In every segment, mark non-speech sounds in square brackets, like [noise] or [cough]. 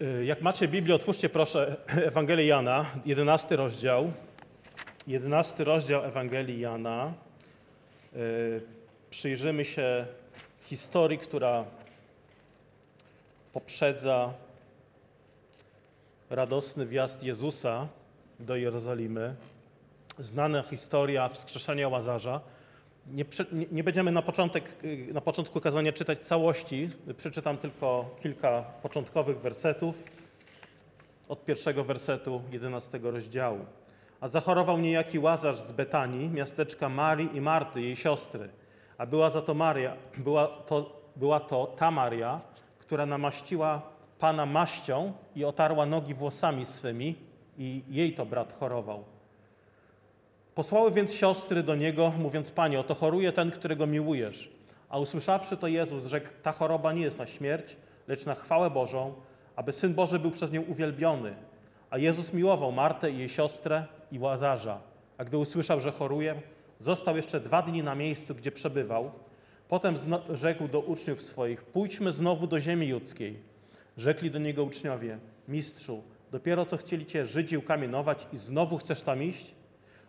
Y, Jak macie Biblię, otwórzcie proszę [laughs] Ewangelię Jana, 11 rozdział. 11 rozdział Ewangelii Jana. Y, Przyjrzymy się historii, która poprzedza radosny wjazd Jezusa do Jerozolimy. Znana historia wskrzeszenia Łazarza. Nie, nie, będziemy na, początek, y, na początku kazania czytać całości, przeczytam tylko kilka początkowych wersetów od pierwszego wersetu 11 rozdziału. A zachorował niejaki Łazarz z Betanii, miasteczka Marii i Marty, jej siostry. A była za to Maria, była to, była to ta Maria, która namaściła Pana maścią i otarła nogi włosami swymi i jej to brat chorował. Posłały więc siostry do niego, mówiąc: Panie, oto choruje ten, którego miłujesz. A usłyszawszy to Jezus, rzekł: Ta choroba nie jest na śmierć, lecz na chwałę Bożą, aby syn Boży był przez nią uwielbiony. A Jezus miłował Martę i jej siostrę i Łazarza. A gdy usłyszał, że choruje, został jeszcze dwa dni na miejscu, gdzie przebywał. Potem rzekł do uczniów swoich: Pójdźmy znowu do ziemi judzkiej. Rzekli do niego uczniowie: Mistrzu, dopiero co chcieli cię Żydzi ukamienować i znowu chcesz tam iść?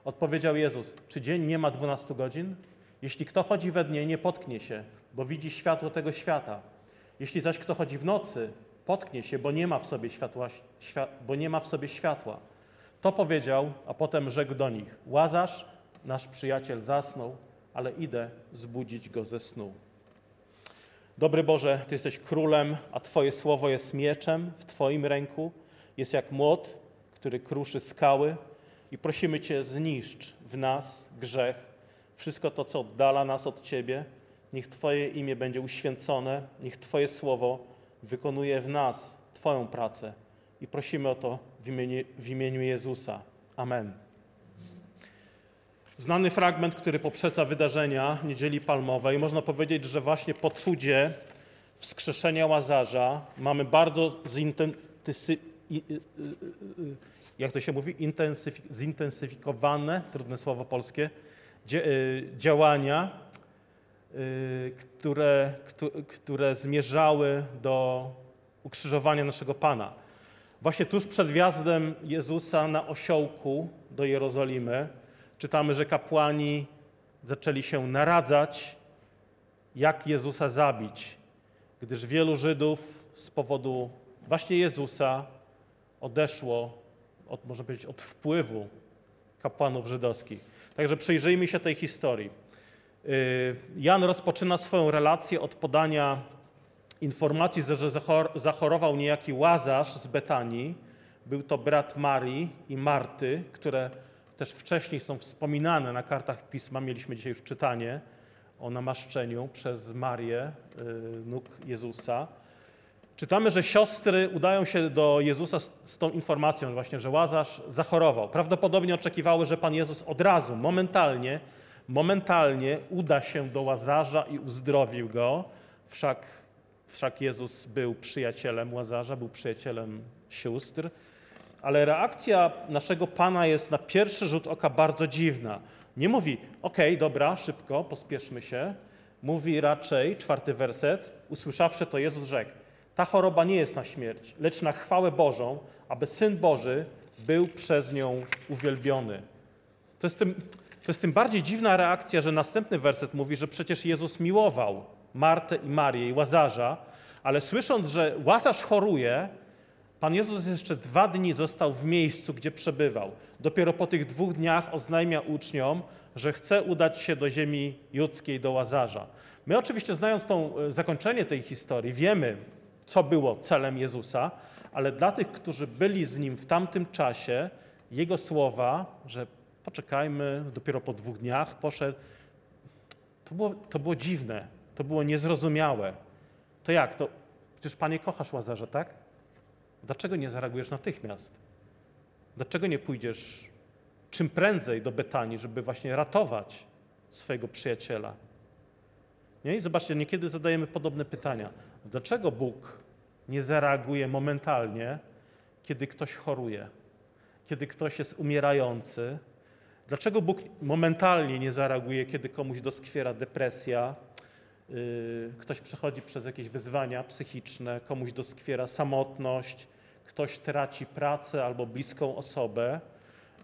Odpowiedział Jezus: Czy dzień nie ma 12 godzin? Jeśli kto chodzi we dnie, nie potknie się, bo widzi światło tego świata. Jeśli zaś kto chodzi w nocy, potknie się, bo nie ma w sobie światła, świ- bo nie ma w sobie światła. To powiedział, a potem rzekł do nich: Łazarz, nasz przyjaciel, zasnął, ale idę zbudzić go ze snu. Dobry Boże, Ty jesteś królem, a Twoje słowo jest mieczem w Twoim ręku. Jest jak młot, który kruszy skały. I prosimy Cię, zniszcz w nas grzech, wszystko to, co oddala nas od Ciebie. Niech Twoje imię będzie uświęcone, niech Twoje słowo wykonuje w nas Twoją pracę. I prosimy o to w imieniu, w imieniu Jezusa. Amen. Znany fragment, który poprzedza wydarzenia Niedzieli Palmowej. Można powiedzieć, że właśnie po cudzie wskrzeszenia Łazarza mamy bardzo zintensy, i- y- y- y- jak to się mówi, intensyfi, zintensyfikowane, trudne słowo polskie, y, działania, y, które, któ- które zmierzały do ukrzyżowania naszego Pana. Właśnie tuż przed wjazdem Jezusa na osiołku do Jerozolimy czytamy, że kapłani zaczęli się naradzać, jak Jezusa zabić, gdyż wielu Żydów z powodu właśnie Jezusa odeszło, od, można powiedzieć, od wpływu kapłanów żydowskich. Także przyjrzyjmy się tej historii. Y, Jan rozpoczyna swoją relację od podania informacji, że że zachor- zachorował niejaki Łazarz z Betanii. Był to brat Marii i Marty, które też wcześniej są wspominane na kartach pisma. Mieliśmy dzisiaj już czytanie o namaszczeniu przez Marię y, nóg Jezusa. Czytamy, że siostry udają się do Jezusa z, z tą informacją właśnie, że Łazarz zachorował. Prawdopodobnie oczekiwały, że Pan Jezus od razu, momentalnie, momentalnie uda się do Łazarza i uzdrowił go. Wszak, wszak Jezus był przyjacielem Łazarza, był przyjacielem sióstr. Ale reakcja naszego Pana jest na pierwszy rzut oka bardzo dziwna. Nie mówi, okej, dobra, szybko, pospieszmy się. Mówi raczej, czwarty werset, usłyszawszy to Jezus rzekł, ta choroba nie jest na śmierć, lecz na chwałę Bożą, aby Syn Boży był przez nią uwielbiony. To jest, tym, to jest tym bardziej dziwna reakcja, że następny werset mówi, że przecież Jezus miłował Martę i Marię i Łazarza, ale słysząc, że Łazarz choruje, Pan Jezus jeszcze dwa dni został w miejscu, gdzie przebywał. Dopiero po tych dwóch dniach oznajmia uczniom, że chce udać się do ziemi judzkiej, do Łazarza. My oczywiście znając tą, e, zakończenie tej historii, wiemy, co było celem Jezusa, ale dla tych, którzy byli z Nim w tamtym czasie, Jego słowa, że poczekajmy, dopiero po dwóch dniach poszedł, to było, to było dziwne, to było niezrozumiałe. To jak? To przecież Panie kochasz Łazarza, tak? Dlaczego nie zareagujesz natychmiast? Dlaczego nie pójdziesz czym prędzej do Betanii, żeby właśnie ratować swojego przyjaciela? Nie? I zobaczcie, niekiedy zadajemy podobne pytania. Dlaczego Bóg nie zareaguje momentalnie, kiedy ktoś choruje, kiedy ktoś jest umierający? Dlaczego Bóg momentalnie nie zareaguje, kiedy komuś doskwiera depresja, yy, ktoś przechodzi przez jakieś wyzwania psychiczne, komuś doskwiera samotność, ktoś traci pracę albo bliską osobę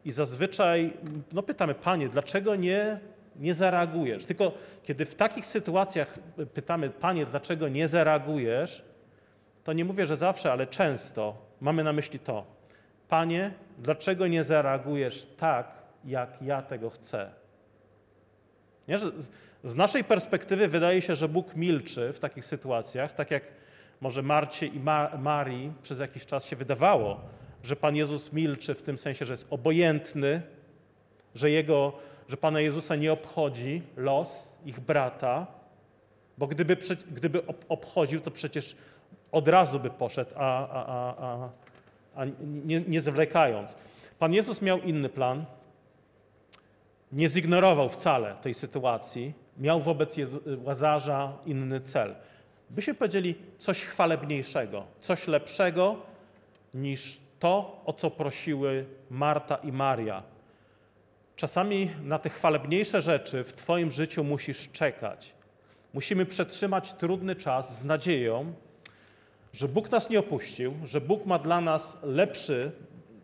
i zazwyczaj no pytamy, Panie, dlaczego nie, nie zareagujesz? Tylko kiedy w takich sytuacjach pytamy, Panie, dlaczego nie zareagujesz, to nie mówię, że zawsze, ale często mamy na myśli to. Panie, dlaczego nie zareagujesz tak, jak ja tego chcę? Nie, z naszej perspektywy wydaje się, że Bóg milczy w takich sytuacjach, tak jak może Marcie i Ma Marii przez jakiś czas się wydawało, że Pan Jezus milczy w tym sensie, że jest obojętny, że, jego, że Pana Jezusa nie obchodzi los ich brata, bo gdyby, gdyby obchodził, to przecież od razu by poszedł, a, a, a, a, nie, nie zwlekając. Pan Jezus miał inny plan. Nie zignorował wcale tej sytuacji. Miał wobec Jezu Łazarza inny cel. Byśmy powiedzieli coś chwalebniejszego, coś lepszego niż to, o co prosiły Marta i Maria. Czasami na te chwalebniejsze rzeczy w Twoim życiu musisz czekać. Musimy przetrzymać trudny czas z nadzieją, że Bóg nas nie opuścił, że Bóg ma dla nas lepszy,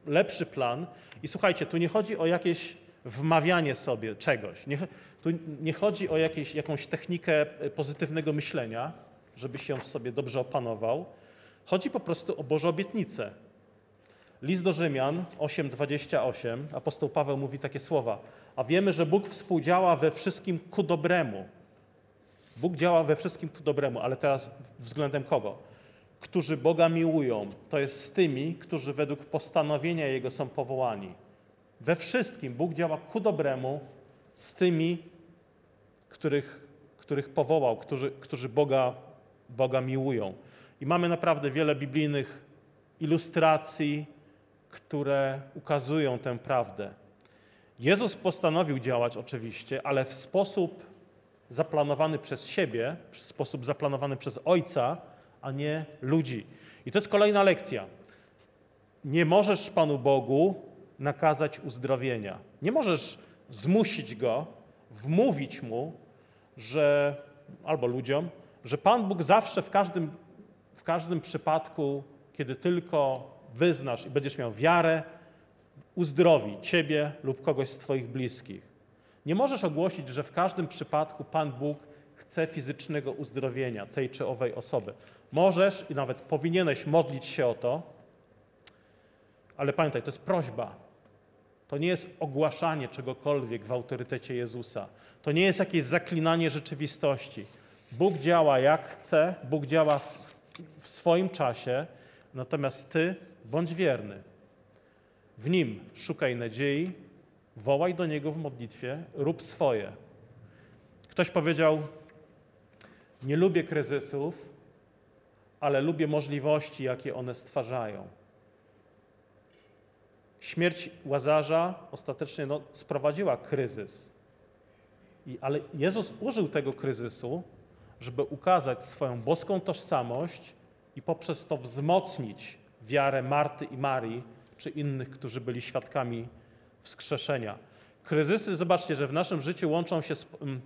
lepszy plan. I słuchajcie, tu nie chodzi o jakieś wmawianie sobie czegoś. Nie, tu nie chodzi o jakieś, jakąś technikę pozytywnego myślenia, żebyś ją sobie dobrze opanował. Chodzi po prostu o Boże obietnice. List do Rzymian 8:28, apostoł Paweł mówi takie słowa: A wiemy, że Bóg współdziała we wszystkim ku dobremu. Bóg działa we wszystkim ku dobremu, ale teraz względem kogo? Którzy Boga miłują, to jest z tymi, którzy według postanowienia Jego są powołani. We wszystkim Bóg działa ku dobremu z tymi, których, których powołał, którzy, którzy Boga, Boga miłują. I mamy naprawdę wiele biblijnych ilustracji, które ukazują tę prawdę. Jezus postanowił działać oczywiście, ale w sposób zaplanowany przez siebie, w sposób zaplanowany przez Ojca, a nie ludzi. I to jest kolejna lekcja. Nie możesz Panu Bogu nakazać uzdrowienia. Nie możesz zmusić Go, wmówić Mu, że, albo ludziom, że Pan Bóg zawsze w każdym, w każdym przypadku, kiedy tylko wyznasz i będziesz miał wiarę, uzdrowi ciebie lub kogoś z Twoich bliskich. Nie możesz ogłosić, że w każdym przypadku Pan Bóg chce fizycznego uzdrowienia tej czy owej osoby. Możesz i nawet powinieneś modlić się o to, ale pamiętaj, to jest prośba. To nie jest ogłaszanie czegokolwiek w autorytecie Jezusa. To nie jest jakieś zaklinanie rzeczywistości. Bóg działa jak chce, Bóg działa w, w swoim czasie, natomiast Ty bądź wierny. W Nim szukaj nadziei, wołaj do Niego w modlitwie, rób swoje. Ktoś powiedział, nie lubię kryzysów, ale lubię możliwości, jakie one stwarzają. Śmierć Łazarza ostatecznie no, sprowadziła kryzys. I, ale Jezus użył tego kryzysu, żeby ukazać swoją boską tożsamość i poprzez to wzmocnić wiarę Marty i Marii, czy innych, którzy byli świadkami wskrzeszenia. Kryzysy, zobaczcie, że w naszym życiu łączą się z, mm,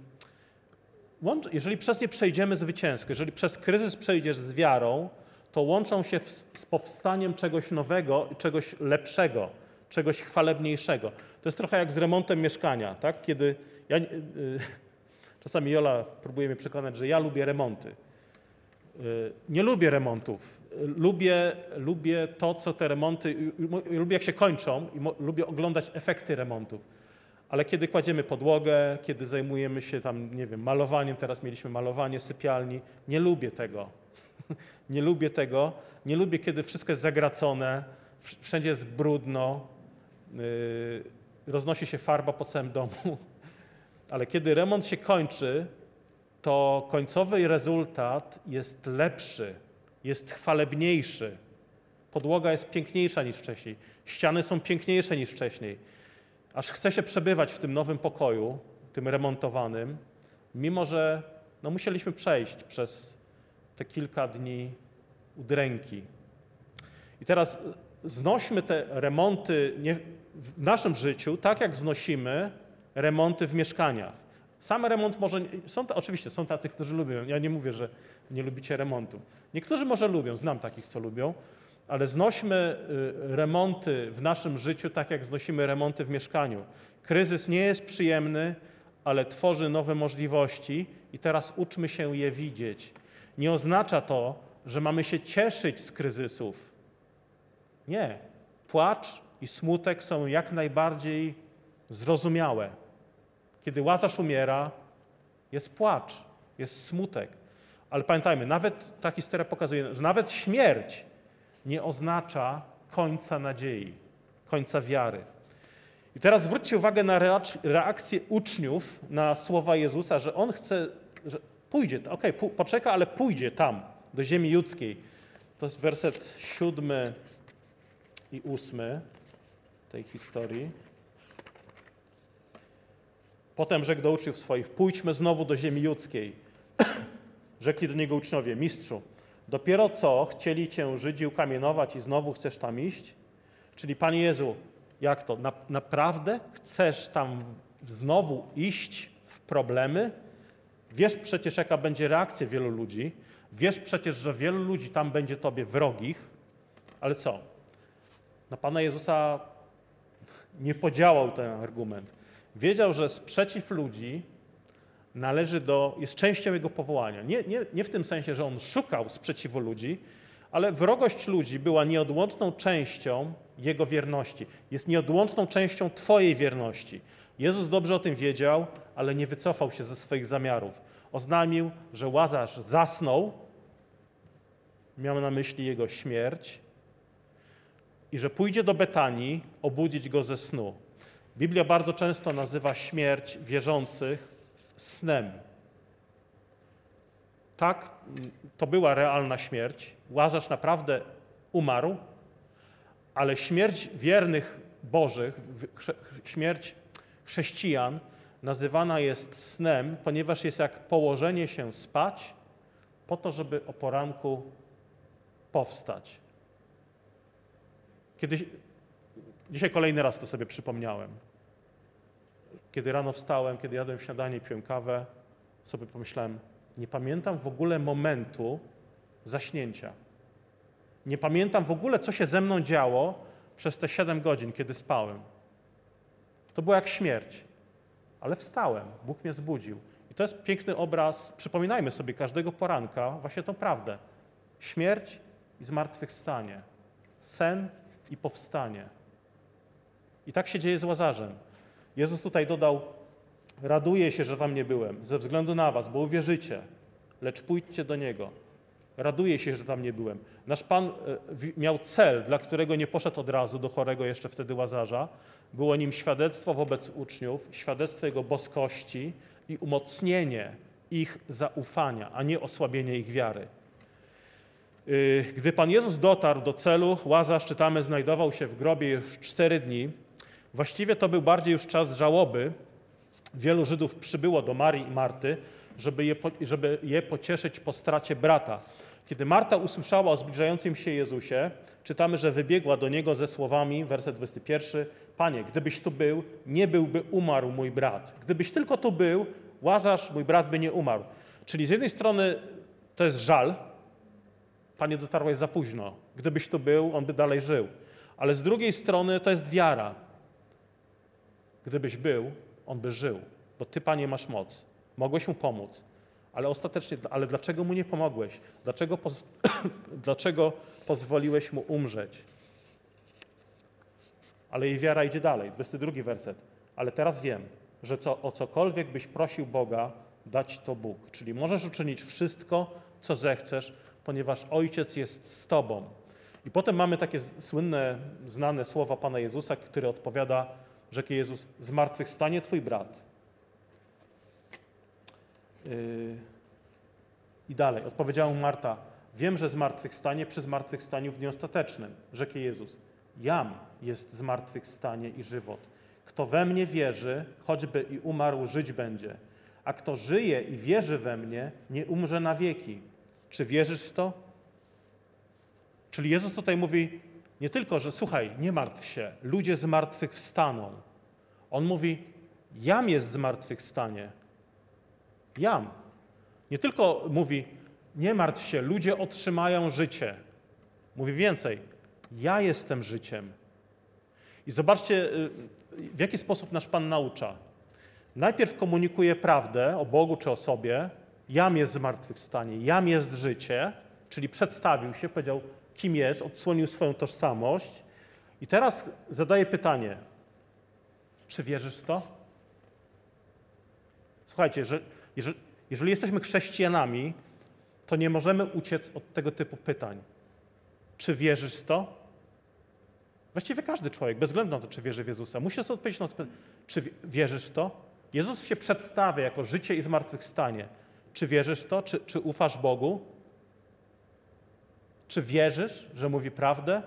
jeżeli przez nie przejdziemy zwycięsko, jeżeli przez kryzys przejdziesz z wiarą, to łączą się z powstaniem czegoś nowego czegoś lepszego, czegoś chwalebniejszego. To jest trochę jak z remontem mieszkania, tak? Kiedy ja, yy, [laughs] czasami Jola próbuje mnie przekonać, że ja lubię remonty. Yy, nie lubię remontów. Lubię, lubię to, co te remonty, lubię jak się kończą i lubię oglądać efekty remontów ale kiedy kładziemy podłogę, kiedy zajmujemy się tam, nie wiem, malowaniem, teraz mieliśmy malowanie sypialni, nie lubię tego. [laughs] nie lubię tego. Nie lubię, kiedy wszystko jest zagracone, wszędzie jest brudno, roznosi się farba po całym domu. [laughs] Ale kiedy remont się kończy, to końcowy rezultat jest lepszy, jest chwalebniejszy. Podłoga jest piękniejsza niż wcześniej, ściany są piękniejsze niż wcześniej aż chce się przebywać w tym nowym pokoju, tym remontowanym, mimo że no, musieliśmy przejść przez te kilka dni udręki. I teraz znośmy te remonty w naszym życiu tak, jak znosimy remonty w mieszkaniach. Sam remont może. Są, oczywiście są tacy, którzy lubią. Ja nie mówię, że nie lubicie remontów. Niektórzy może lubią, znam takich, co lubią. ale znośmy y, remonty w naszym życiu tak, jak znosimy remonty w mieszkaniu. Kryzys nie jest przyjemny, ale tworzy nowe możliwości i teraz uczmy się je widzieć. Nie oznacza to, że mamy się cieszyć z kryzysów. Nie. Płacz i smutek są jak najbardziej zrozumiałe. Kiedy Łazarz umiera, jest płacz, jest smutek. Ale pamiętajmy, nawet ta historia pokazuje, że nawet śmierć nie oznacza końca nadziei, końca wiary. I teraz zwróćcie uwagę na reakcję uczniów na słowa Jezusa, że on chce, że pójdzie, okej, okay, poczeka, ale pójdzie tam, do ziemi judzkiej. To jest werset siódmy i ósmy tej historii. Potem rzekł do uczniów swoich: Pójdźmy znowu do ziemi judzkiej. [clears throat] Rzekli do niego uczniowie: Mistrzu, dopiero co chcieli cię Żydzi ukamienować i znowu chcesz tam iść? Czyli Panie Jezu, jak to? Na, naprawdę chcesz tam znowu iść w problemy? Wiesz przecież, jaka będzie reakcja wielu ludzi. Wiesz przecież, że wielu ludzi tam będzie Tobie wrogich. Ale co? Na Pana Jezusa nie podziałał ten argument. Wiedział, że sprzeciw ludzi należy do, jest częścią jego powołania. Nie, nie, nie w tym sensie, że on szukał sprzeciwu ludzi, ale wrogość ludzi była nieodłączną częścią jego wierności. Jest nieodłączną częścią Twojej wierności. Jezus dobrze o tym wiedział, ale nie wycofał się ze swoich zamiarów. Oznamił, że łazarz zasnął, miał na myśli jego śmierć i że pójdzie do Betanii obudzić go ze snu. Biblia bardzo często nazywa śmierć wierzących snem. Tak, to była realna śmierć. Łazarz naprawdę umarł, ale śmierć wiernych Bożych, śmierć chrześcijan nazywana jest snem, ponieważ jest jak położenie się spać po to, żeby o poranku powstać. Kiedyś, dzisiaj kolejny raz to sobie przypomniałem. Kiedy rano wstałem, kiedy jadłem śniadanie piłem kawę, sobie pomyślałem, nie pamiętam w ogóle momentu zaśnięcia. Nie pamiętam w ogóle, co się ze mną działo przez te 7 godzin, kiedy spałem. To było jak śmierć. Ale wstałem, Bóg mnie zbudził. I to jest piękny obraz, przypominajmy sobie każdego poranka właśnie tą prawdę. Śmierć i zmartwychwstanie. Sen i powstanie. I tak się dzieje z Łazarzem. Jezus tutaj dodał, raduję się, że wam nie byłem, ze względu na was, bo uwierzycie, lecz pójdźcie do Niego. Raduję się, że tam nie byłem. Nasz Pan e, miał cel, dla którego nie poszedł od razu do chorego jeszcze wtedy Łazarza. Było nim świadectwo wobec uczniów, świadectwo Jego boskości i umocnienie ich zaufania, a nie osłabienie ich wiary. Y, gdy Pan Jezus dotarł do celu, Łazarz, czytamy, znajdował się w grobie już cztery dni. Właściwie to był bardziej już czas żałoby. Wielu Żydów przybyło do Marii i Marty, żeby je, żeby je pocieszyć po stracie brata. Kiedy Marta usłyszała o zbliżającym się Jezusie, czytamy, że wybiegła do niego ze słowami, werset 21, Panie, gdybyś tu był, nie byłby umarł mój brat. Gdybyś tylko tu był, Łazarz, mój brat by nie umarł. Czyli z jednej strony to jest żal, Panie, dotarłeś za późno. Gdybyś tu był, on by dalej żył. Ale z drugiej strony to jest wiara. Gdybyś był, on by żył, bo Ty, Panie, masz moc. Mogłeś mu pomóc, ale ostatecznie, ale dlaczego mu nie pomogłeś? Dlaczego, poz, [coughs] dlaczego pozwoliłeś mu umrzeć? Ale jej wiara idzie dalej. 22 werset. Ale teraz wiem, że co, o cokolwiek byś prosił Boga, dać to Bóg. Czyli możesz uczynić wszystko, co zechcesz, ponieważ Ojciec jest z Tobą. I potem mamy takie słynne, znane słowa Pana Jezusa, który odpowiada, rzekł Jezus, zmartwychwstanie Twój brat. Yy, I dalej, odpowiedziała mu Marta, wiem, że zmartwychwstanie przy zmartwychwstaniu w dniu ostatecznym. Rzekł Jezus, jam jest zmartwychwstanie i żywot. Kto we mnie wierzy, choćby i umarł, żyć będzie. A kto żyje i wierzy we mnie, nie umrze na wieki. Czy wierzysz w to? Czyli Jezus tutaj mówi nie tylko, że słuchaj, nie martw się, ludzie z martwych wstaną. On mówi, jam jest zmartwychwstanie. Jam. Nie tylko mówi, nie martw się, ludzie otrzymają życie. Mówi więcej, Ja jestem życiem. I zobaczcie, y, w jaki sposób nasz Pan naucza. Najpierw komunikuje prawdę o Bogu czy o sobie. Jam jest zmartwychwstanie, jam jest życie, czyli przedstawił się, powiedział, kim jest, odsłonił swoją tożsamość. I teraz zadaje pytanie, czy wierzysz w to? Słuchajcie, że, jeżeli, jeżeli jesteśmy chrześcijanami, to nie możemy uciec od tego typu pytań. Czy wierzysz w to? Właściwie każdy człowiek, bez względu na to, czy wierzy w Jezusa, musi sobie odpowiedzieć na to pytanie, czy wierzysz w to? Jezus się przedstawia jako życie i zmartwychwstanie. Czy wierzysz w to? Czy, czy ufasz Bogu? Czy wierzysz, że mówi prawdę?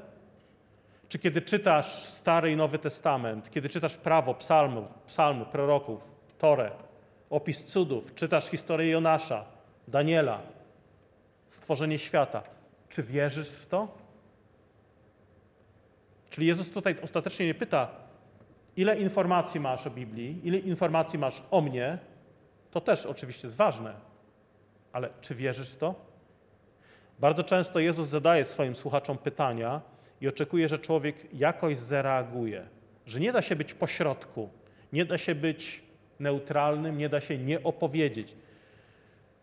Czy kiedy czytasz Stary i Nowy Testament, kiedy czytasz prawo, psalmów, psalmy, proroków, Torę, opis cudów, czytasz historię Jonasza, Daniela, stworzenie świata, czy wierzysz w to? Czyli Jezus tutaj ostatecznie nie pyta, ile informacji masz o Biblii, ile informacji masz o mnie, to też oczywiście jest ważne, ale czy wierzysz w to? Bardzo często Jezus zadaje swoim słuchaczom pytania i oczekuje, że człowiek jakoś zareaguje, że nie da się być pośrodku, nie da się być neutralnym, nie da się nie opowiedzieć.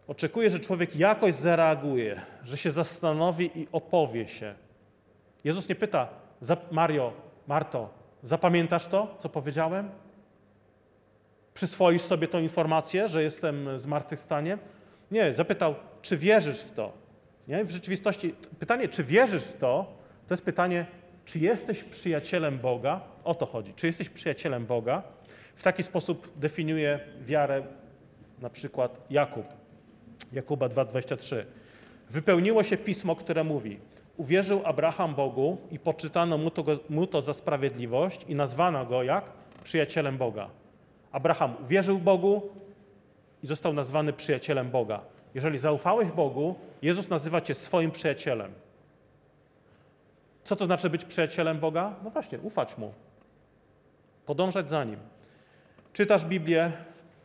Oczekuje, że człowiek jakoś zareaguje, że się zastanowi i opowie się. Jezus nie pyta, Mario, Marto, zapamiętasz to, co powiedziałem? Przyswoisz sobie tą informację, że jestem zmartwychwstaniem? Nie, zapytał, czy wierzysz w to? Nie? W rzeczywistości pytanie, czy wierzysz w to, to jest pytanie, czy jesteś przyjacielem Boga? O to chodzi. Czy jesteś przyjacielem Boga? W taki sposób definiuje wiarę na przykład Jakub. Jakuba 2,23. Wypełniło się pismo, które mówi: Uwierzył Abraham Bogu i poczytano mu to, mu to za sprawiedliwość i nazwano go jak przyjacielem Boga. Abraham uwierzył Bogu i został nazwany przyjacielem Boga. Jeżeli zaufałeś Bogu, Jezus nazywa cię swoim przyjacielem. Co to znaczy być przyjacielem Boga? No właśnie, ufać Mu, podążać za Nim. Czytasz Biblię,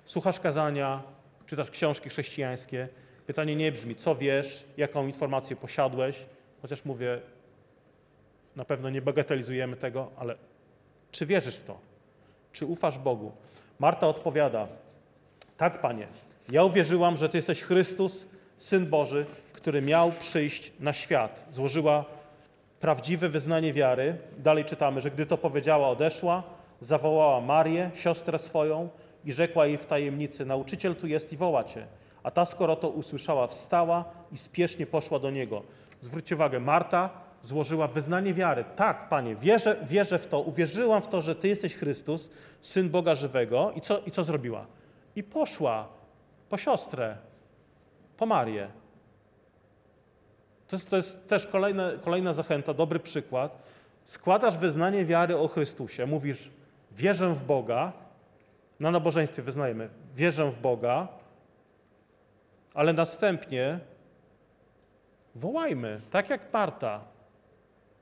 słuchasz kazania, czytasz książki chrześcijańskie. Pytanie nie brzmi, co wiesz, jaką informację posiadłeś, chociaż mówię, na pewno nie bagatelizujemy tego, ale czy wierzysz w to? Czy ufasz Bogu? Marta odpowiada, tak, Panie, ja uwierzyłam, że Ty jesteś Chrystus, Syn Boży, który miał przyjść na świat. Złożyła prawdziwe wyznanie wiary. Dalej czytamy, że gdy to powiedziała, odeszła, zawołała Marię, siostrę swoją i rzekła jej w tajemnicy, nauczyciel tu jest i woła cię. A ta, skoro to usłyszała, wstała i spiesznie poszła do niego. Zwróćcie uwagę, Marta złożyła wyznanie wiary. Tak, Panie, wierzę, wierzę w to, uwierzyłam w to, że Ty jesteś Chrystus, Syn Boga żywego. I co, i co zrobiła? I poszła po siostrę, po Marię. To jest, to jest też kolejna, kolejna zachęta, dobry przykład. Składasz wyznanie wiary o Chrystusie, mówisz, wierzę w Boga, na nabożeństwie wyznajemy, wierzę w Boga, ale następnie wołajmy, tak jak Marta.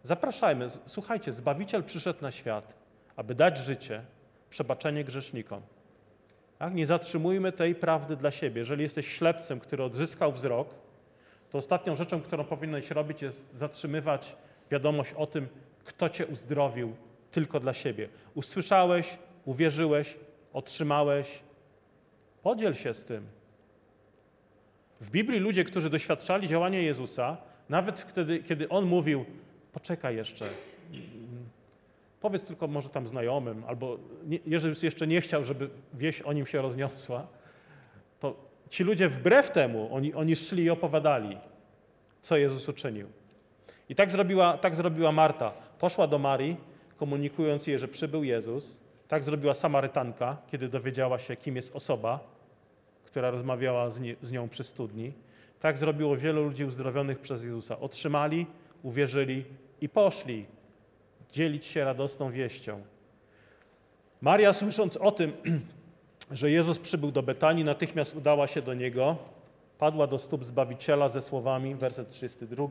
Zapraszajmy. Słuchajcie, Zbawiciel przyszedł na świat, aby dać życie, przebaczenie grzesznikom. Tak? Nie zatrzymujmy tej prawdy dla siebie. Jeżeli jesteś ślepcem, który odzyskał wzrok, to ostatnią rzeczą, którą powinieneś robić, jest zatrzymywać wiadomość o tym, kto cię uzdrowił tylko dla siebie. Usłyszałeś, uwierzyłeś, otrzymałeś. Podziel się z tym. W Biblii ludzie, którzy doświadczali działania Jezusa, nawet wtedy, kiedy On mówił, poczekaj jeszcze, powiedz tylko może tam znajomym, albo Jezus jeszcze nie chciał, żeby wieść o Nim się rozniosła, to ci ludzie wbrew temu, oni, oni szli i opowiadali, co Jezus uczynił. I tak zrobiła, tak zrobiła Marta. Poszła do Marii, komunikując jej, że przybył Jezus. Tak zrobiła Samarytanka, kiedy dowiedziała się, kim jest osoba, która rozmawiała z, nie, z nią przy studni. Tak zrobiło wielu ludzi uzdrowionych przez Jezusa. Otrzymali, uwierzyli i poszli dzielić się radosną wieścią. Maria, słysząc o tym, [clears throat] że Jezus przybył do Betanii, natychmiast udała się do niego, padła do stóp Zbawiciela ze słowami, werset 32.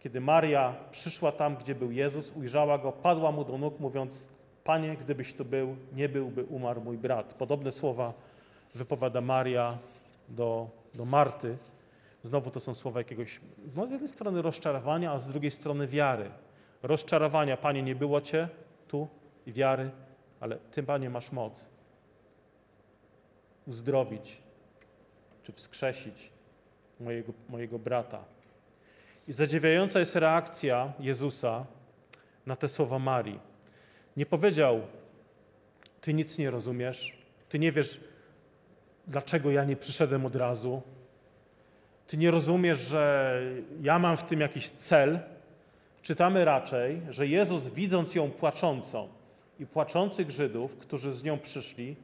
Kiedy Maria przyszła tam, gdzie był Jezus, ujrzała go, padła mu do nóg, mówiąc: Panie, gdybyś tu był, nie byłby umarł mój brat. Podobne słowa wypowiada Maria do, do Marty. Znowu to są słowa jakiegoś, no z jednej strony rozczarowania, a z drugiej strony wiary. Rozczarowania. Panie, nie było Cię tu i wiary, ale Ty, Panie, masz moc uzdrowić czy wskrzesić mojego, mojego brata. I zadziwiająca jest reakcja Jezusa na te słowa Marii. Nie powiedział, Ty nic nie rozumiesz, Ty nie wiesz, dlaczego ja nie przyszedłem od razu. Ty nie rozumiesz, że ja mam w tym jakiś cel. Czytamy raczej, że Jezus, widząc ją płaczącą i płaczących Żydów, którzy z nią przyszli,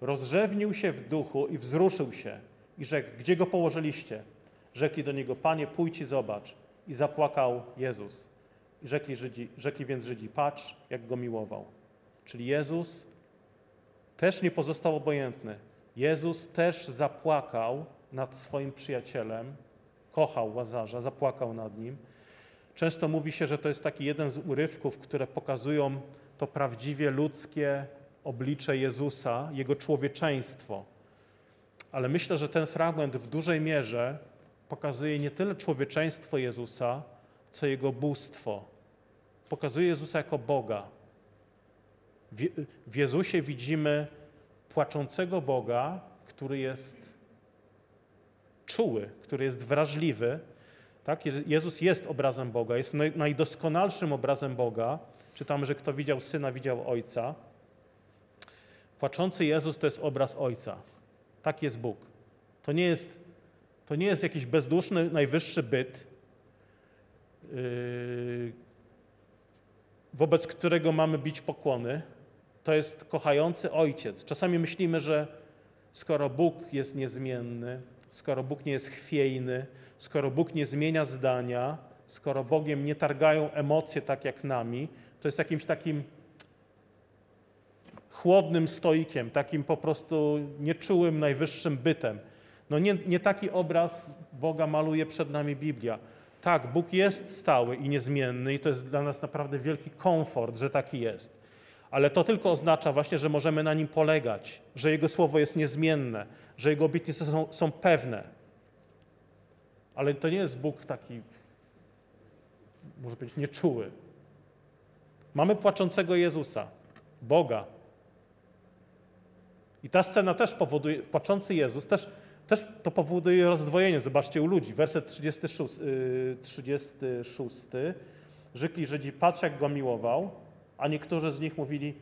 rozrzewnił się w duchu i wzruszył się i rzekł: Gdzie go położyliście? Rzekli do niego: Panie, pójdź i zobacz. I zapłakał Jezus. I rzekli, Żydzi, rzekli więc Żydzi: Patrz, jak go miłował. Czyli Jezus też nie pozostał obojętny. Jezus też zapłakał nad swoim przyjacielem, kochał Łazarza, zapłakał nad nim. Często mówi się, że to jest taki jeden z urywków, które pokazują to prawdziwie ludzkie oblicze Jezusa, jego człowieczeństwo. Ale myślę, że ten fragment w dużej mierze pokazuje nie tyle człowieczeństwo Jezusa, co jego bóstwo. Pokazuje Jezusa jako Boga. W Jezusie widzimy płaczącego Boga, który jest czuły, który jest wrażliwy. Tak? Jezus jest obrazem Boga, jest najdoskonalszym obrazem Boga. Czytamy, że kto widział Syna, widział Ojca. Płaczący Jezus to jest obraz Ojca. Tak jest Bóg. To nie jest, to nie jest jakiś bezduszny, najwyższy byt, yy, wobec którego mamy bić pokłony. To jest kochający Ojciec. Czasami myślimy, że skoro Bóg jest niezmienny, skoro Bóg nie jest chwiejny, skoro Bóg nie zmienia zdania, skoro Bogiem nie targają emocje tak jak nami, to jest jakimś takim chłodnym stoikiem, takim po prostu nieczułym, najwyższym bytem. No nie, nie taki obraz Boga maluje przed nami Biblia. Tak, Bóg jest stały i niezmienny i to jest dla nas naprawdę wielki komfort, że taki jest. Ale to tylko oznacza właśnie, że możemy na nim polegać, że Jego słowo jest niezmienne, że Jego obietnice są, są pewne. Ale to nie jest Bóg taki, może powiedzieć, nieczuły. Mamy płaczącego Jezusa, Boga, i ta scena też powoduje, płaczący Jezus, też, też to powoduje rozdwojenie. Zobaczcie u ludzi, werset 36. 36. Rzekli Żydzi, patrz jak go miłował, a niektórzy z nich mówili,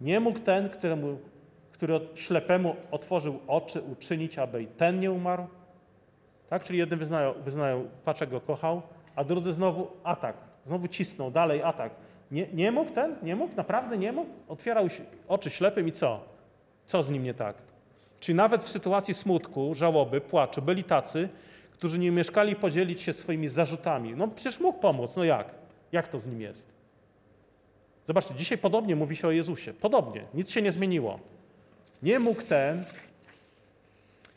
nie mógł ten, któremu, który ślepemu otworzył oczy, uczynić, aby i ten nie umarł. Tak? Czyli jednym wyznają, wyznają patrz jak go kochał, a drudzy znowu atak, znowu cisną, dalej atak. Nie, nie mógł ten? Nie mógł? Naprawdę nie mógł? Otwierał oczy ślepym i co? Co z nim nie tak? Czy nawet w sytuacji smutku, żałoby, płaczu byli tacy, którzy nie mieszkali podzielić się swoimi zarzutami. No przecież mógł pomóc, no jak? Jak to z nim jest? Zobaczcie, dzisiaj podobnie mówi się o Jezusie. Podobnie, nic się nie zmieniło. Nie mógł ten,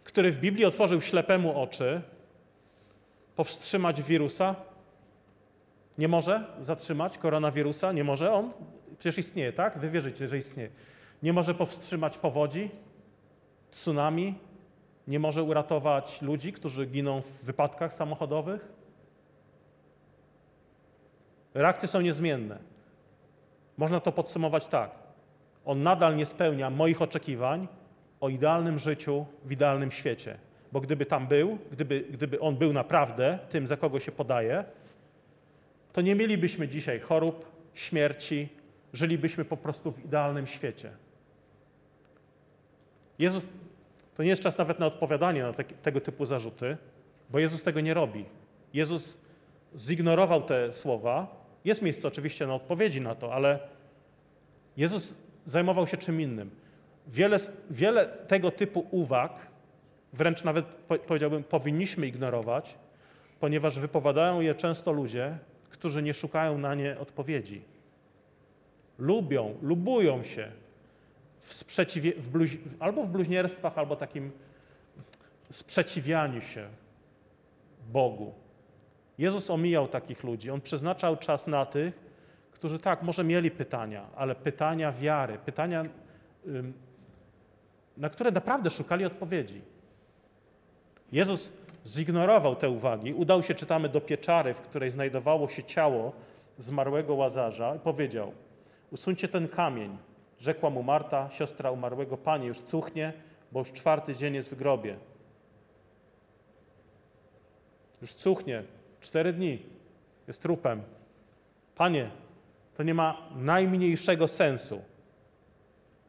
który w Biblii otworzył ślepemu oczy, powstrzymać wirusa? Nie może zatrzymać koronawirusa? Nie może on? Przecież istnieje, tak? Wy wierzycie, że istnieje nie może powstrzymać powodzi, tsunami, nie może uratować ludzi, którzy giną w wypadkach samochodowych. Reakcje są niezmienne. Można to podsumować tak. On nadal nie spełnia moich oczekiwań o idealnym życiu w idealnym świecie. Bo gdyby tam był, gdyby, gdyby on był naprawdę tym, za kogo się podaje, to nie mielibyśmy dzisiaj chorób, śmierci, żylibyśmy po prostu w idealnym świecie. Jezus, to nie jest czas nawet na odpowiadanie na te, tego typu zarzuty, bo Jezus tego nie robi. Jezus zignorował te słowa. Jest miejsce oczywiście na odpowiedzi na to, ale Jezus zajmował się czym innym. Wiele, wiele tego typu uwag, wręcz nawet powiedziałbym, powinniśmy ignorować, ponieważ wypowiadają je często ludzie, którzy nie szukają na nie odpowiedzi. Lubią, lubują się w sprzeciwie, w albo w bluźnierstwach, albo takim sprzeciwianiu się Bogu. Jezus omijał takich ludzi. On przeznaczał czas na tych, którzy tak, może mieli pytania, ale pytania wiary, pytania, na które naprawdę szukali odpowiedzi. Jezus zignorował te uwagi, udał się, czytamy, do pieczary, w której znajdowało się ciało zmarłego Łazarza i powiedział: Usuńcie ten kamień. Rzekła mu Marta, siostra umarłego: Panie, już cuchnie, bo już czwarty dzień jest w grobie. Już cuchnie, cztery dni, jest trupem. Panie, to nie ma najmniejszego sensu.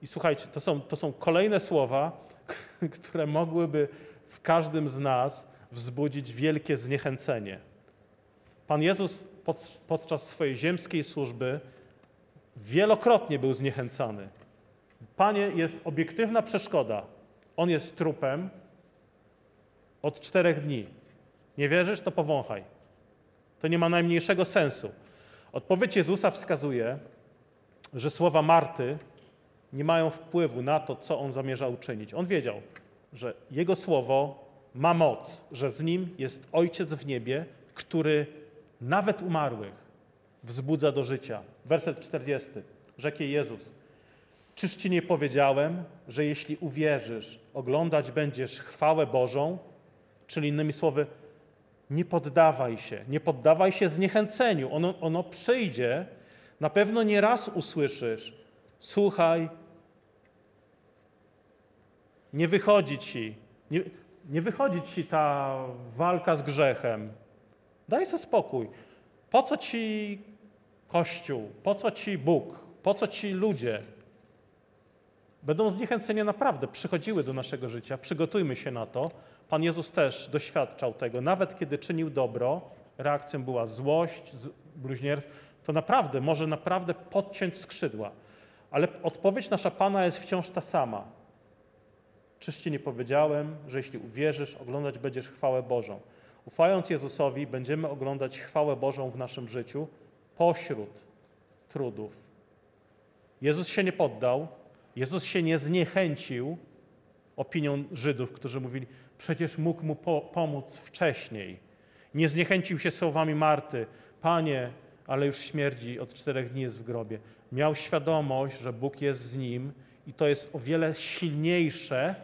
I słuchajcie, to są, to są kolejne słowa, [laughs] które mogłyby w każdym z nas wzbudzić wielkie zniechęcenie. Pan Jezus pod, podczas swojej ziemskiej służby wielokrotnie był zniechęcany. Panie, jest obiektywna przeszkoda. On jest trupem od czterech dni. Nie wierzysz, to powąchaj. To nie ma najmniejszego sensu. Odpowiedź Jezusa wskazuje, że słowa Marty nie mają wpływu na to, co on zamierza uczynić. On wiedział, że jego słowo ma moc, że z nim jest Ojciec w niebie, który nawet umarłych wzbudza do życia. Werset 40. Rzekł Jezus: Czyż ci nie powiedziałem, że jeśli uwierzysz, oglądać będziesz chwałę Bożą? Czyli innymi słowy, nie poddawaj się, nie poddawaj się zniechęceniu. Ono, ono przyjdzie, na pewno nie raz usłyszysz: Słuchaj, nie wychodzi ci, nie, nie wychodzi ci ta walka z grzechem. Daj sobie spokój. Po co ci Kościół? Po co ci Bóg? Po co ci ludzie? Będą zniechęcenia naprawdę przychodziły do naszego życia. Przygotujmy się na to. Pan Jezus też doświadczał tego. Nawet kiedy czynił dobro, reakcją była złość, bluźnierstwo, to naprawdę może naprawdę podciąć skrzydła. Ale odpowiedź nasza Pana jest wciąż ta sama. Czyż Ci nie powiedziałem, że jeśli uwierzysz, oglądać będziesz chwałę Bożą. Ufając Jezusowi, będziemy oglądać chwałę Bożą w naszym życiu pośród trudów. Jezus się nie poddał, Jezus się nie zniechęcił opinią Żydów, którzy mówili, przecież mógł mu po pomóc wcześniej. Nie zniechęcił się słowami Marty, Panie, ale już śmierdzi, od czterech dni jest w grobie. Miał świadomość, że Bóg jest z nim i to jest o wiele silniejsze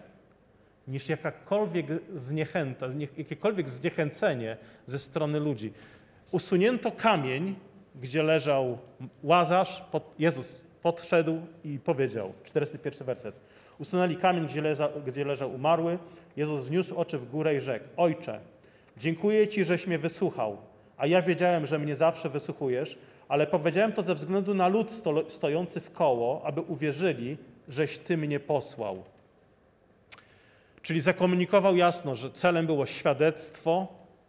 niż jakakolwiek zniechęta, jakiekolwiek zniechęcenie ze strony ludzi. Usunięto kamień, gdzie leżał Łazarz, pod, Jezus podszedł i powiedział, 41 werset, usunęli kamień, gdzie, leża, gdzie leżał umarły, Jezus wniósł oczy w górę i rzekł, Ojcze, dziękuję Ci, żeś mnie wysłuchał, a ja wiedziałem, że mnie zawsze wysłuchujesz, ale powiedziałem to ze względu na lud stojący w koło, aby uwierzyli, żeś Ty mnie posłał. Czyli zakomunikował jasno, że celem było świadectwo,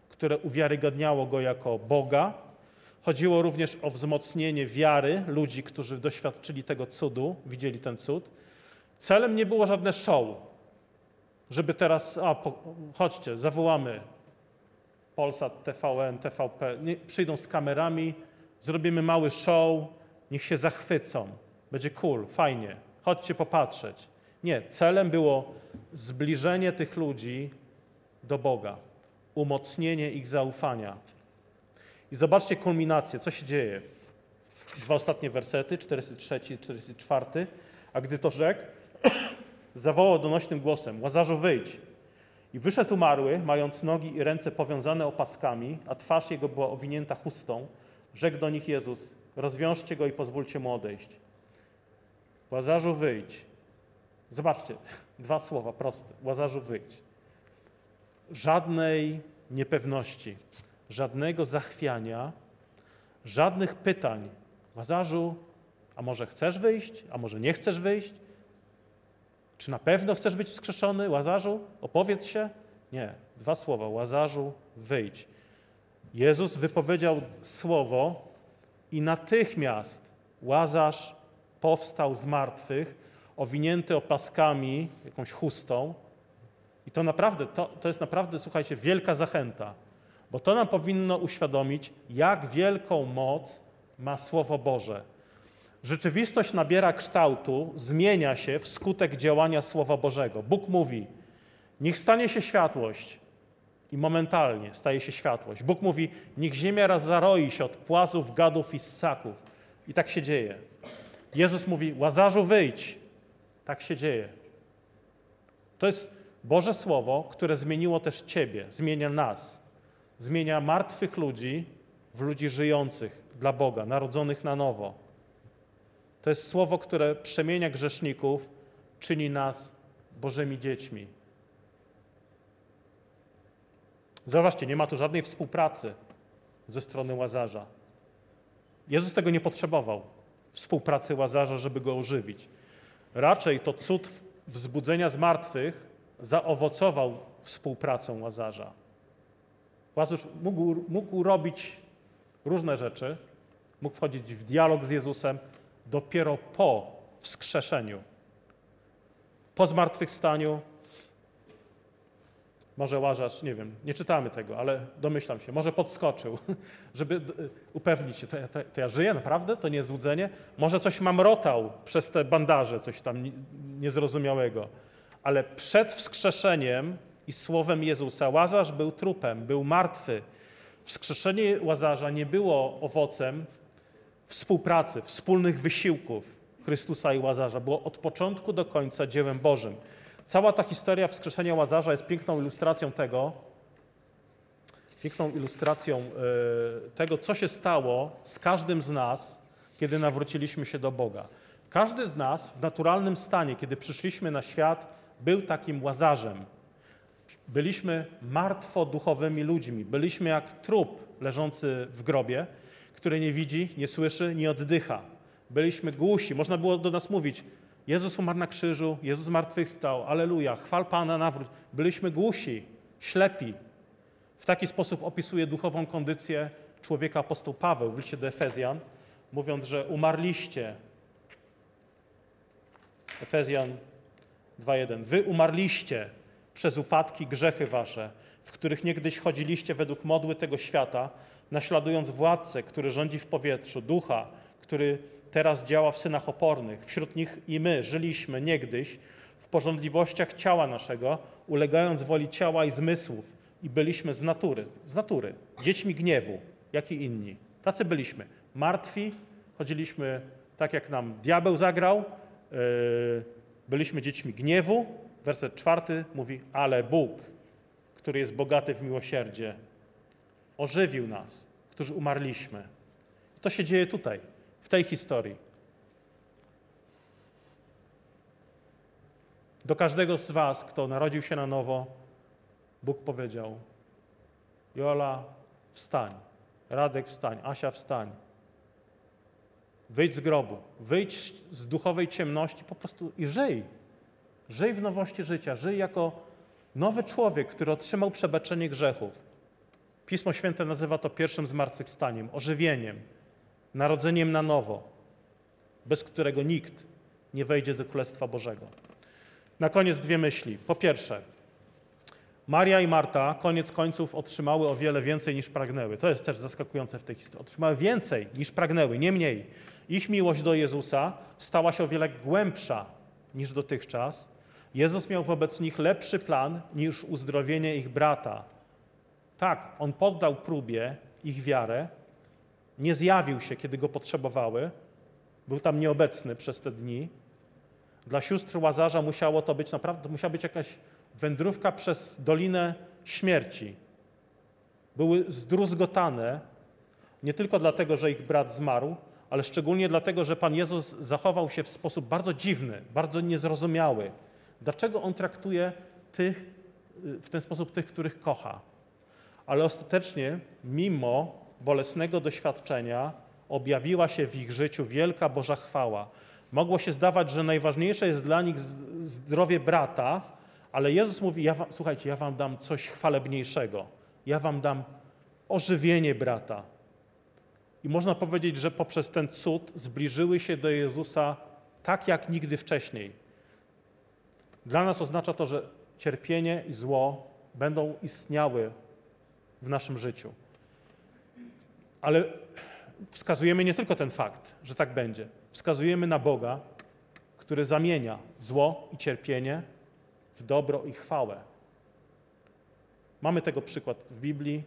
które uwiarygodniało go jako Boga. Chodziło również o wzmocnienie wiary ludzi, którzy doświadczyli tego cudu, widzieli ten cud. Celem nie było żadne show, żeby teraz, a po, chodźcie, zawołamy Polsat, TVN, TVP, nie, przyjdą z kamerami, zrobimy mały show, niech się zachwycą. Będzie cool, fajnie, chodźcie popatrzeć. Nie, celem było zbliżenie tych ludzi do Boga, umocnienie ich zaufania. I zobaczcie kulminację, co się dzieje. Dwa ostatnie wersety, 43 i 44. A gdy to rzekł, [clears throat] zawołał donośnym głosem: Łazarzu, wyjdź. I wyszedł umarły, mając nogi i ręce powiązane opaskami, a twarz jego była owinięta chustą. Rzekł do nich Jezus: Rozwiążcie go i pozwólcie mu odejść. Łazarzu, wyjdź. Zobaczcie, [laughs] dwa słowa proste. Łazarzu, wyjdź. Żadnej niepewności, żadnego zachwiania, żadnych pytań. Łazarzu, a może chcesz wyjść, a może nie chcesz wyjść? Czy na pewno chcesz być wskrzeszony? Łazarzu, opowiedz się. Nie, dwa słowa. Łazarzu, wyjdź. Jezus wypowiedział słowo i natychmiast Łazarz powstał z martwych, owinięty opaskami, jakąś chustą. I to naprawdę, to, to jest naprawdę, słuchajcie, wielka zachęta, bo to nam powinno uświadomić, jak wielką moc ma Słowo Boże. Rzeczywistość nabiera kształtu, zmienia się wskutek działania Słowa Bożego. Bóg mówi: Niech stanie się światłość. I momentalnie staje się światłość. Bóg mówi: Niech ziemia raz zaroi się od płazów, gadów i ssaków. I tak się dzieje. Jezus mówi: Łazarzu, wyjdź. Tak się dzieje. To jest Boże Słowo, które zmieniło też Ciebie, zmienia nas. Zmienia martwych ludzi w ludzi żyjących dla Boga, narodzonych na nowo. To jest słowo, które przemienia grzeszników, czyni nas Bożymi dziećmi. Zauważcie, nie ma tu żadnej współpracy ze strony Łazarza. Jezus tego nie potrzebował, współpracy Łazarza, żeby go ożywić. Raczej to cud wzbudzenia z martwych zaowocował współpracą Łazarza. Łazarz mógł, mógł robić różne rzeczy, mógł wchodzić w dialog z Jezusem dopiero po wskrzeszeniu. Po zmartwychwstaniu może Łazarz, nie wiem, nie czytamy tego, ale domyślam się, może podskoczył, [laughs] żeby upewnić się, to ja, to, ja żyję naprawdę, to nie jest złudzenie? Może coś mam rotał przez te bandaże, coś tam niezrozumiałego. Ale przed wskrzeszeniem i słowem Jezusa Łazarz był trupem, był martwy. Wskrzeszenie Łazarza nie było owocem współpracy, wspólnych wysiłków Chrystusa i Łazarza. Było od początku do końca dziełem Bożym. Cała ta historia wskrzeszenia Łazarza jest piękną ilustracją tego, piękną ilustracją y, tego, co się stało z każdym z nas, kiedy nawróciliśmy się do Boga. Każdy z nas w naturalnym stanie, kiedy przyszliśmy na świat, był takim Łazarzem. Byliśmy martwo duchowymi ludźmi. Byliśmy jak trup leżący w grobie, który nie widzi, nie słyszy, nie oddycha. Byliśmy głusi. Można było do nas mówić, Jezus umarł na krzyżu, Jezus zmartwychwstał, aleluja, chwal Pana, nawrót. Byliśmy głusi, ślepi. W taki sposób opisuje duchową kondycję człowieka apostoł Paweł w liście do Efezjan, mówiąc, że umarliście. Efezjan 2.1. Wy umarliście przez upadki, grzechy wasze, w których niegdyś chodziliście według modły tego świata, naśladując władcę, który rządzi w powietrzu, ducha, który teraz działa w synach opornych. Wśród nich i my żyliśmy niegdyś w porządliwościach ciała naszego, ulegając woli ciała i zmysłów i byliśmy z natury, z natury, dziećmi gniewu, jak i inni. Tacy byliśmy. Martwi, chodziliśmy tak, jak nam diabeł zagrał, yy, byliśmy dziećmi gniewu. Werset czwarty mówi, ale Bóg, który jest bogaty w miłosierdzie, ożywił nas, którzy umarliśmy. To się dzieje tutaj tej historii. Do każdego z Was, kto narodził się na nowo, Bóg powiedział: Jola, wstań. Radek, wstań. Asia, wstań. Wyjdź z grobu, wyjdź z duchowej ciemności po prostu i żyj. Żyj w nowości życia, żyj jako nowy człowiek, który otrzymał przebaczenie grzechów. Pismo Święte nazywa to pierwszym zmartwychwstaniem, ożywieniem, narodzeniem na nowo, bez którego nikt nie wejdzie do Królestwa Bożego. Na koniec dwie myśli. Po pierwsze, Maria i Marta koniec końców otrzymały o wiele więcej niż pragnęły. To jest też zaskakujące w tej historii. Otrzymały więcej niż pragnęły, nie mniej. Ich miłość do Jezusa stała się o wiele głębsza niż dotychczas. Jezus miał wobec nich lepszy plan niż uzdrowienie ich brata. Tak, on poddał próbie ich wiarę, nie zjawił się, kiedy go potrzebowały, był tam nieobecny przez te dni. Dla sióstr Łazarza musiało to być naprawdę, musiała być jakaś wędrówka przez Dolinę Śmierci. Były zdruzgotane, nie tylko dlatego, że ich brat zmarł, ale szczególnie dlatego, że Pan Jezus zachował się w sposób bardzo dziwny, bardzo niezrozumiały. Dlaczego On traktuje tych, w ten sposób tych, których kocha? Ale ostatecznie, mimo bolesnego doświadczenia objawiła się w ich życiu wielka Boża chwała. Mogło się zdawać, że najważniejsze jest dla nich zdrowie brata, ale Jezus mówi: ja wam, Słuchajcie, ja wam dam coś chwalebniejszego. Ja wam dam ożywienie brata. I można powiedzieć, że poprzez ten cud zbliżyły się do Jezusa tak jak nigdy wcześniej. Dla nas oznacza to, że cierpienie i zło będą istniały w naszym życiu. Ale wskazujemy nie tylko ten fakt, że tak będzie. Wskazujemy na Boga, który zamienia zło i cierpienie w dobro i chwałę. Mamy tego przykład w Biblii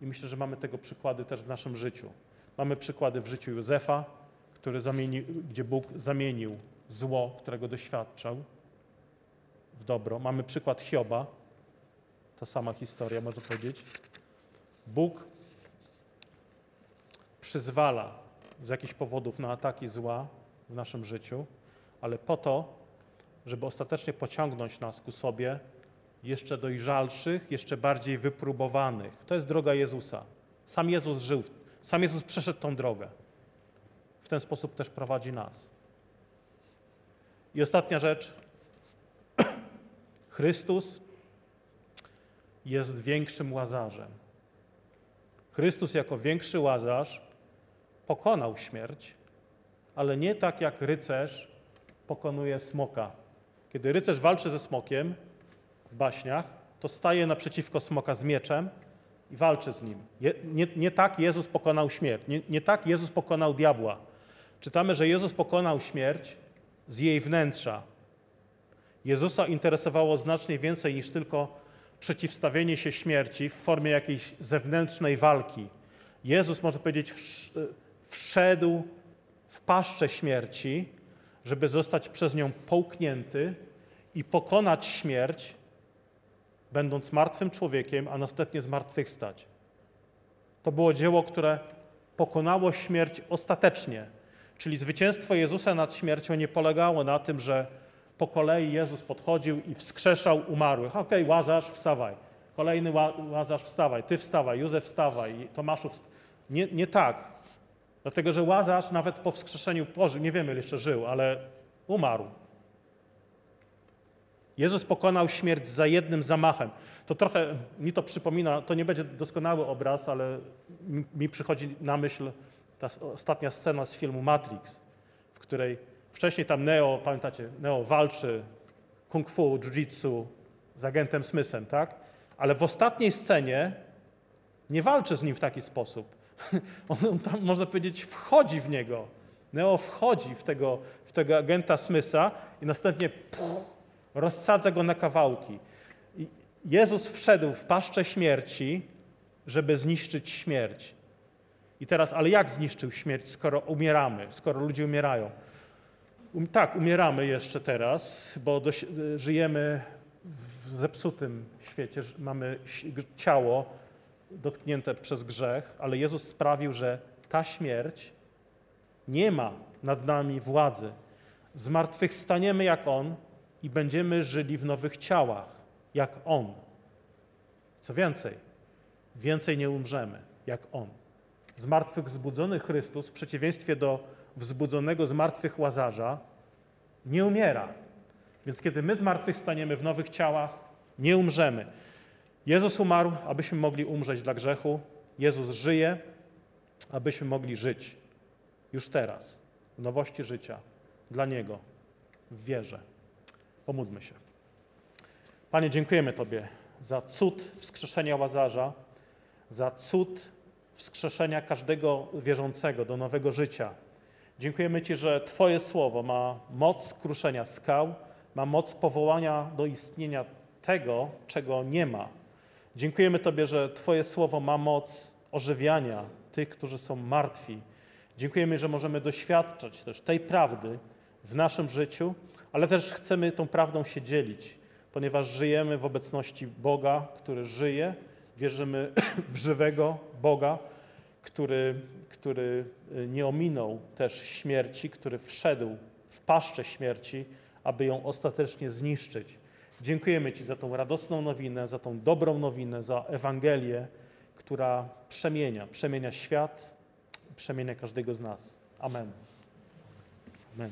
i myślę, że mamy tego przykłady też w naszym życiu. Mamy przykłady w życiu Józefa, który zamieni, gdzie Bóg zamienił zło, którego doświadczał, w dobro. Mamy przykład Hioba, ta sama historia, można powiedzieć. Bóg przyzwala z jakichś powodów na ataki zła w naszym życiu, ale po to, żeby ostatecznie pociągnąć nas ku sobie jeszcze dojrzalszych, jeszcze bardziej wypróbowanych. To jest droga Jezusa. Sam Jezus żył, sam Jezus przeszedł tą drogę. W ten sposób też prowadzi nas. I ostatnia rzecz. [clears throat] Chrystus jest większym łazarzem. Chrystus jako większy łazarz pokonał śmierć, ale nie tak jak rycerz pokonuje smoka. Kiedy rycerz walczy ze smokiem w baśniach, to staje naprzeciwko smoka z mieczem i walczy z nim. Je, nie, nie, tak Jezus pokonał śmierć, nie, nie tak Jezus pokonał diabła. Czytamy, że Jezus pokonał śmierć z jej wnętrza. Jezusa interesowało znacznie więcej niż tylko przeciwstawienie się śmierci w formie jakiejś zewnętrznej walki. Jezus, można powiedzieć, wszedł w paszczę śmierci, żeby zostać przez nią połknięty i pokonać śmierć, będąc martwym człowiekiem, a następnie zmartwychwstać. To było dzieło, które pokonało śmierć ostatecznie. Czyli zwycięstwo Jezusa nad śmiercią nie polegało na tym, że po kolei Jezus podchodził i wskrzeszał umarłych. Okej, okay, Łazarz, wstawaj. Kolejny Łazarz, wstawaj. Ty wstawaj. Józef, wstawaj. Tomaszu, wstawaj. Nie, nie tak. Dlatego, że Łazarz nawet po wskrzeszeniu pożył, nie wiemy, jeszcze żył, ale umarł. Jezus pokonał śmierć za jednym zamachem. To trochę mi to przypomina, to nie będzie doskonały obraz, ale mi przychodzi na myśl ta ostatnia scena z filmu Matrix, w której wcześniej tam Neo, pamiętacie, Neo walczy kung fu, jiu-jitsu z agentem Smithem, tak? Ale w ostatniej scenie nie walczy z nim w taki sposób. [laughs] On tam, można powiedzieć, wchodzi w niego. Neo wchodzi w tego, w tego agenta Smitha i następnie puch, rozsadza go na kawałki. I Jezus wszedł w paszczę śmierci, żeby zniszczyć śmierć. I teraz, ale jak zniszczył śmierć, skoro umieramy, skoro ludzie umierają? Um, tak, umieramy jeszcze teraz, bo do, żyjemy w zepsutym świecie, mamy ciało dotknięte przez grzech, ale Jezus sprawił, że ta śmierć nie ma nad nami władzy. Zmartwychwstaniemy jak On i będziemy żyli w nowych ciałach, jak On. Co więcej, więcej nie umrzemy, jak On. Zmartwychwzbudzony Chrystus, w przeciwieństwie do wzbudzonego z martwych Łazarza, nie umiera. Więc kiedy my zmartwychwstaniemy w nowych ciałach, nie umrzemy. Jezus umarł, abyśmy mogli umrzeć dla grzechu. Jezus żyje, abyśmy mogli żyć już teraz, w nowości życia, dla Niego, w wierze. Pomódlmy się. Panie, dziękujemy Tobie za cud wskrzeszenia Łazarza, za cud wskrzeszenia każdego wierzącego do nowego życia. Dziękujemy Ci, że Twoje słowo ma moc kruszenia skał, ma moc powołania do istnienia tego, czego nie ma. Dziękujemy Tobie, że Twoje słowo ma moc ożywiania tych, którzy są martwi. Dziękujemy, że możemy doświadczać też tej prawdy w naszym życiu, ale też chcemy tą prawdą się dzielić, ponieważ żyjemy w obecności Boga, który żyje, wierzymy [clears throat] w żywego Boga, który, który nie ominął też śmierci, który wszedł w paszczę śmierci, aby ją ostatecznie zniszczyć. Dziękujemy Ci za tą radosną nowinę, za tą dobrą nowinę, za Ewangelię, która przemienia, przemienia świat, przemienia każdego z nas. Amen. Amen.